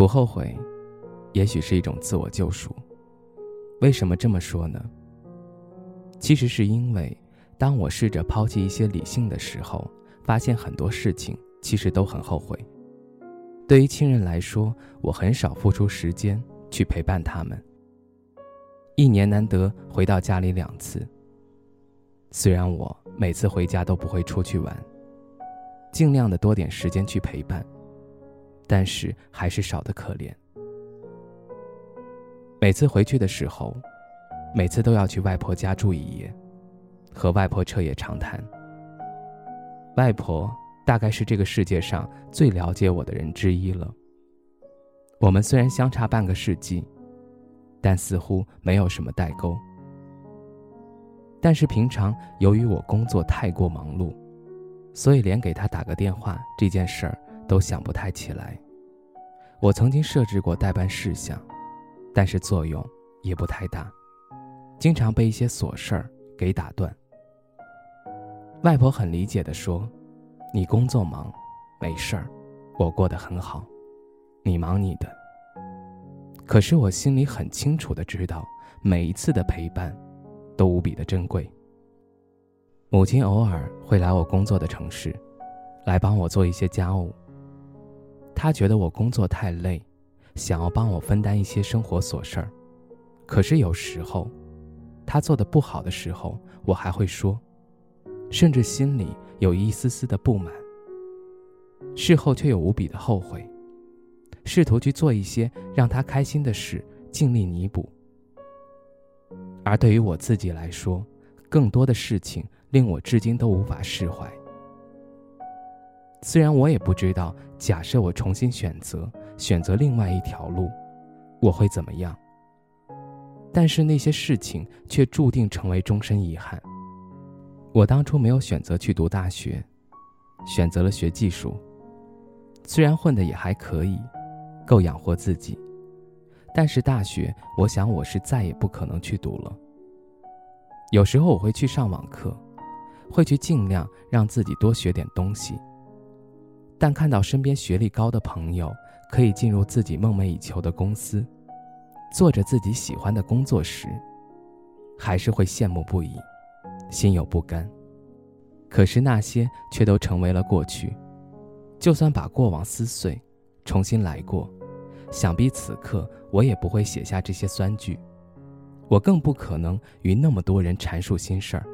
不后悔，也许是一种自我救赎。为什么这么说呢？其实是因为，当我试着抛弃一些理性的时候，发现很多事情其实都很后悔。对于亲人来说，我很少付出时间去陪伴他们。一年难得回到家里两次。虽然我每次回家都不会出去玩，尽量的多点时间去陪伴。但是还是少得可怜。每次回去的时候，每次都要去外婆家住一夜，和外婆彻夜长谈。外婆大概是这个世界上最了解我的人之一了。我们虽然相差半个世纪，但似乎没有什么代沟。但是平常由于我工作太过忙碌，所以连给她打个电话这件事儿。都想不太起来。我曾经设置过代办事项，但是作用也不太大，经常被一些琐事儿给打断。外婆很理解的说：“你工作忙，没事儿，我过得很好，你忙你的。”可是我心里很清楚的知道，每一次的陪伴，都无比的珍贵。母亲偶尔会来我工作的城市，来帮我做一些家务。他觉得我工作太累，想要帮我分担一些生活琐事儿，可是有时候，他做的不好的时候，我还会说，甚至心里有一丝丝的不满。事后却又无比的后悔，试图去做一些让他开心的事，尽力弥补。而对于我自己来说，更多的事情令我至今都无法释怀。虽然我也不知道，假设我重新选择，选择另外一条路，我会怎么样。但是那些事情却注定成为终身遗憾。我当初没有选择去读大学，选择了学技术。虽然混的也还可以，够养活自己，但是大学，我想我是再也不可能去读了。有时候我会去上网课，会去尽量让自己多学点东西。但看到身边学历高的朋友可以进入自己梦寐以求的公司，做着自己喜欢的工作时，还是会羡慕不已，心有不甘。可是那些却都成为了过去，就算把过往撕碎，重新来过，想必此刻我也不会写下这些酸句，我更不可能与那么多人阐述心事儿。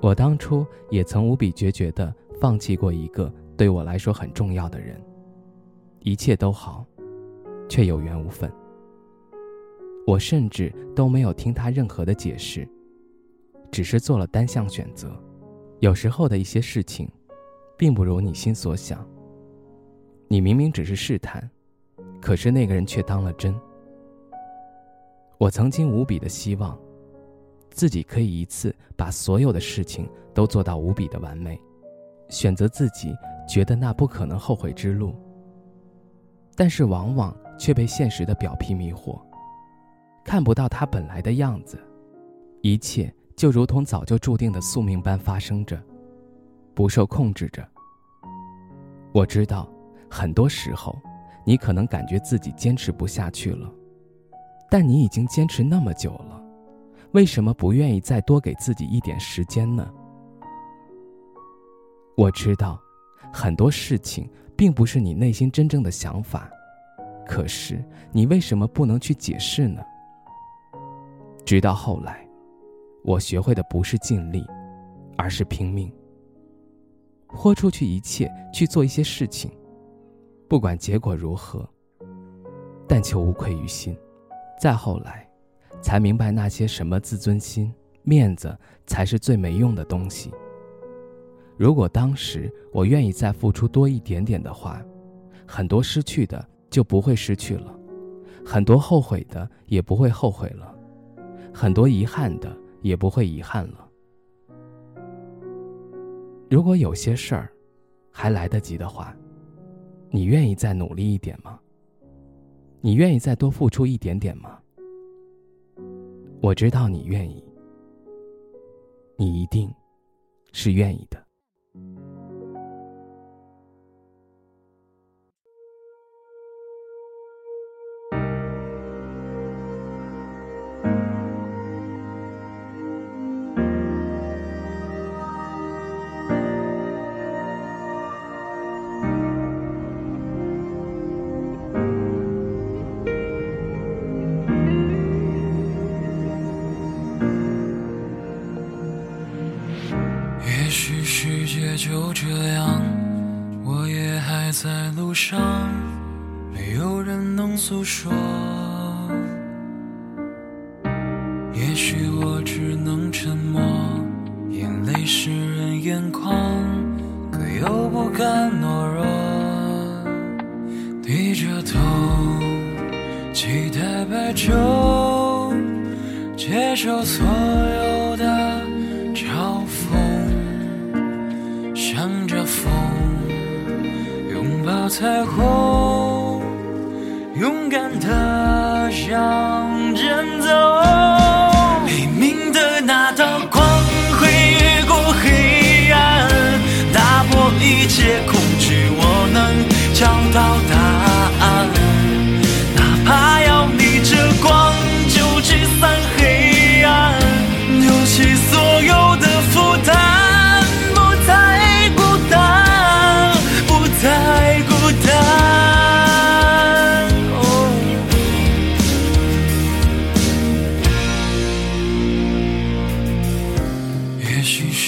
我当初也曾无比决绝地放弃过一个。对我来说很重要的人，一切都好，却有缘无分。我甚至都没有听他任何的解释，只是做了单向选择。有时候的一些事情，并不如你心所想。你明明只是试探，可是那个人却当了真。我曾经无比的希望，自己可以一次把所有的事情都做到无比的完美，选择自己。觉得那不可能后悔之路，但是往往却被现实的表皮迷惑，看不到他本来的样子，一切就如同早就注定的宿命般发生着，不受控制着。我知道，很多时候，你可能感觉自己坚持不下去了，但你已经坚持那么久了，为什么不愿意再多给自己一点时间呢？我知道。很多事情并不是你内心真正的想法，可是你为什么不能去解释呢？直到后来，我学会的不是尽力，而是拼命，豁出去一切去做一些事情，不管结果如何，但求无愧于心。再后来，才明白那些什么自尊心、面子才是最没用的东西。如果当时我愿意再付出多一点点的话，很多失去的就不会失去了，很多后悔的也不会后悔了，很多遗憾的也不会遗憾了。如果有些事儿还来得及的话，你愿意再努力一点吗？你愿意再多付出一点点吗？我知道你愿意，你一定是愿意的。就这样，我也还在路上，没有人能诉说。也许我只能沉默，眼泪湿润眼眶，可又不敢懦弱。低着头，期待白昼，接受所有的彩虹，勇敢的向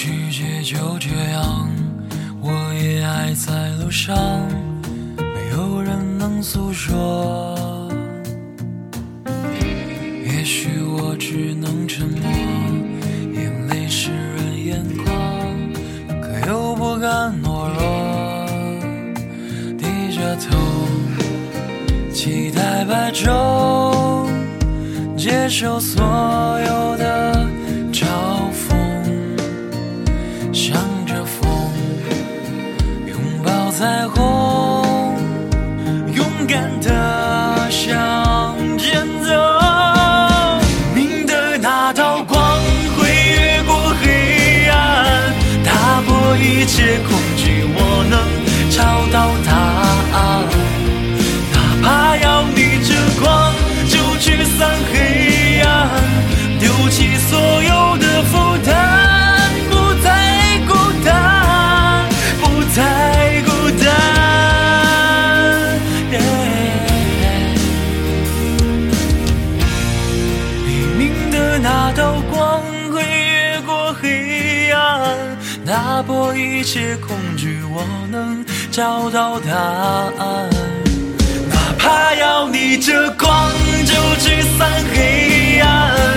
世界就这样，我也还在路上，没有人能诉说。也许我只能沉默，眼泪湿润眼眶，可又不敢懦弱。低着头，期待白昼，接受所有的勇敢那道光会越过黑暗打破一切恐惧，我能找到答案。哪怕要逆着光，就驱散黑暗。